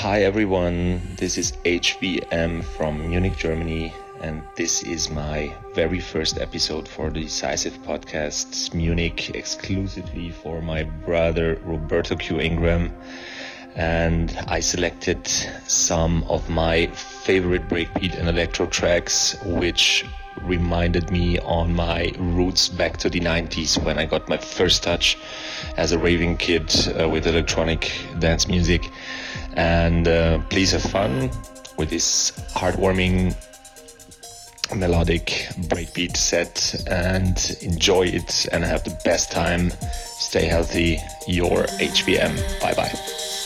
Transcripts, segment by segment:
Hi everyone, this is HVM from Munich, Germany, and this is my very first episode for the Decisive Podcast Munich exclusively for my brother Roberto Q. Ingram. And I selected some of my favorite breakbeat and electro tracks, which reminded me on my roots back to the 90s when I got my first touch as a raving kid uh, with electronic dance music. And uh, please have fun with this heartwarming melodic breakbeat set and enjoy it and have the best time. Stay healthy. Your HVM. Bye bye.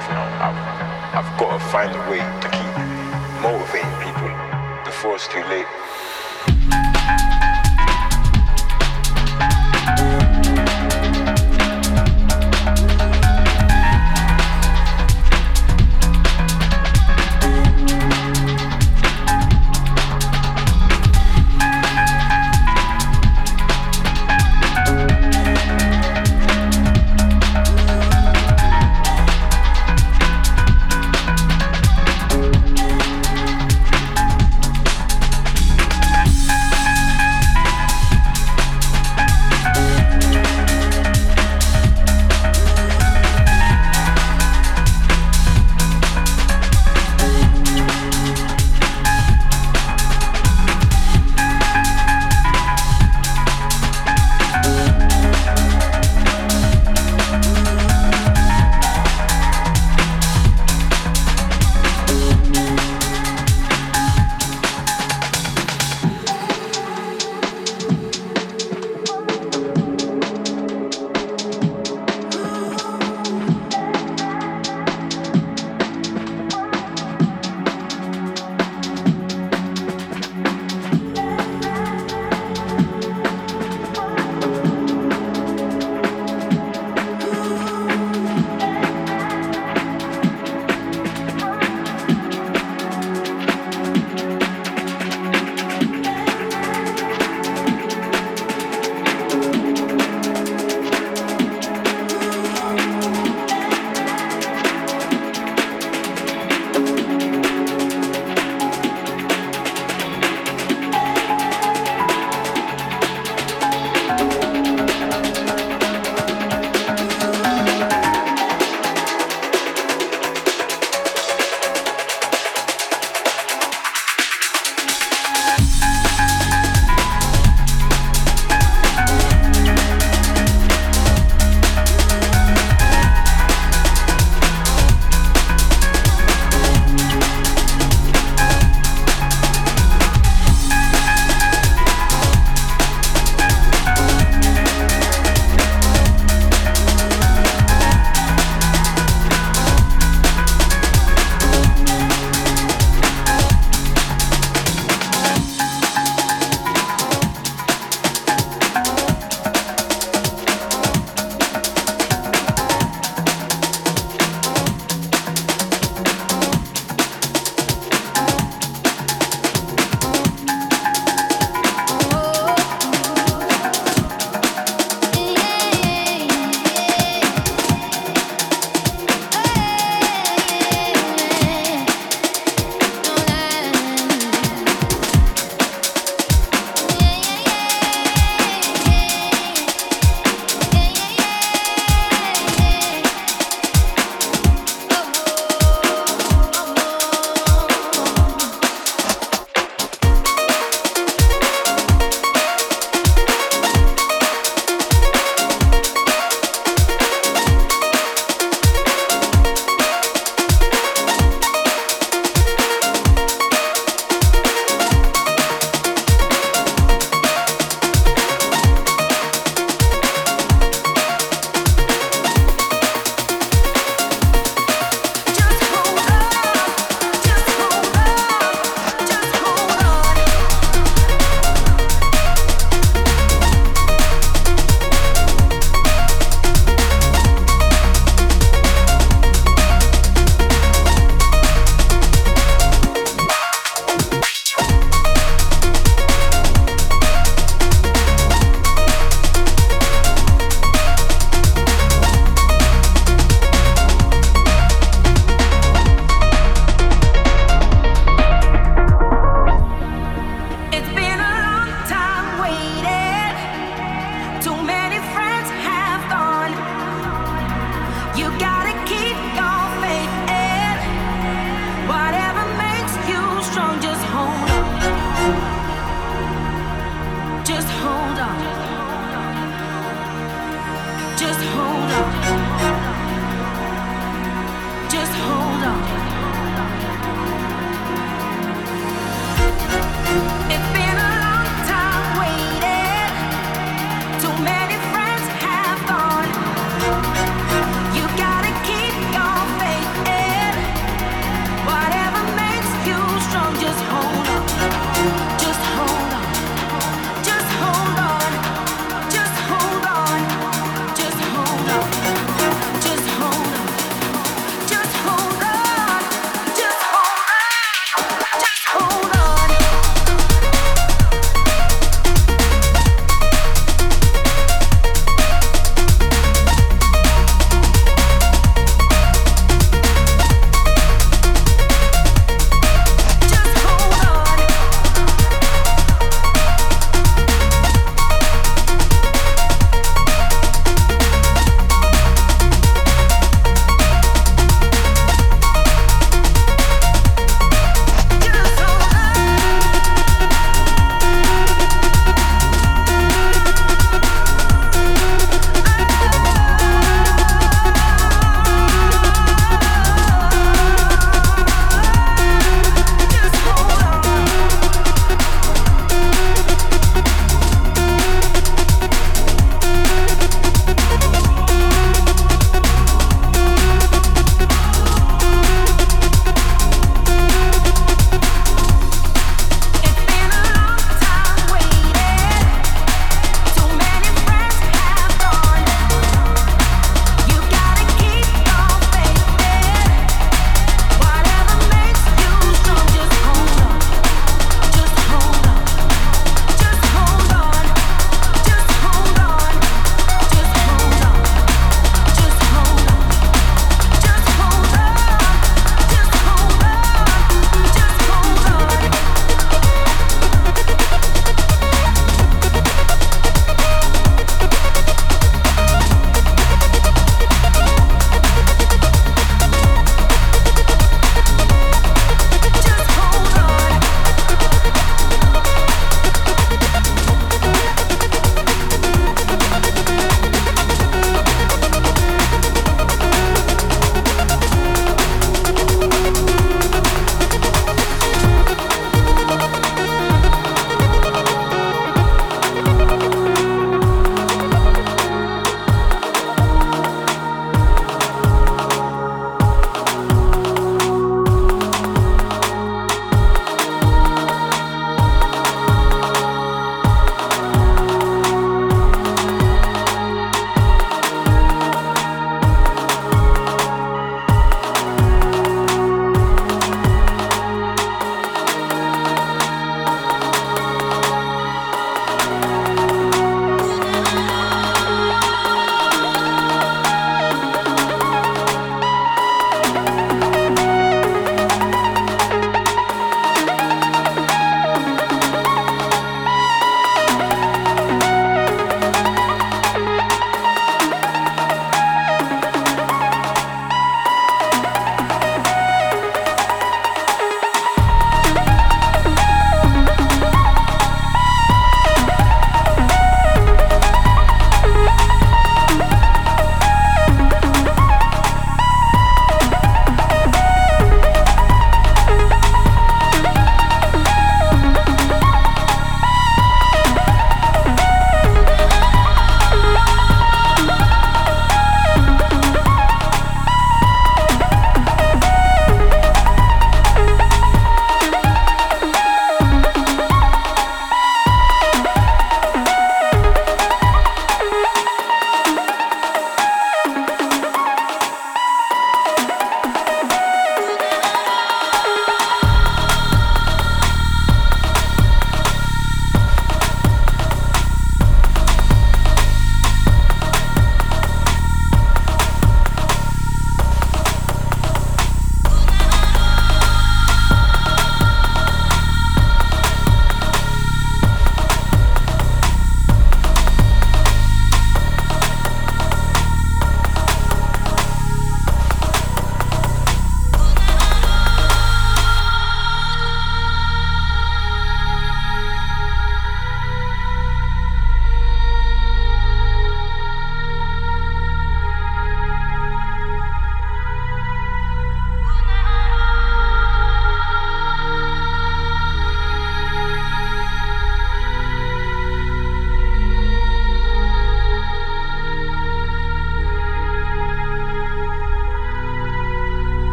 Second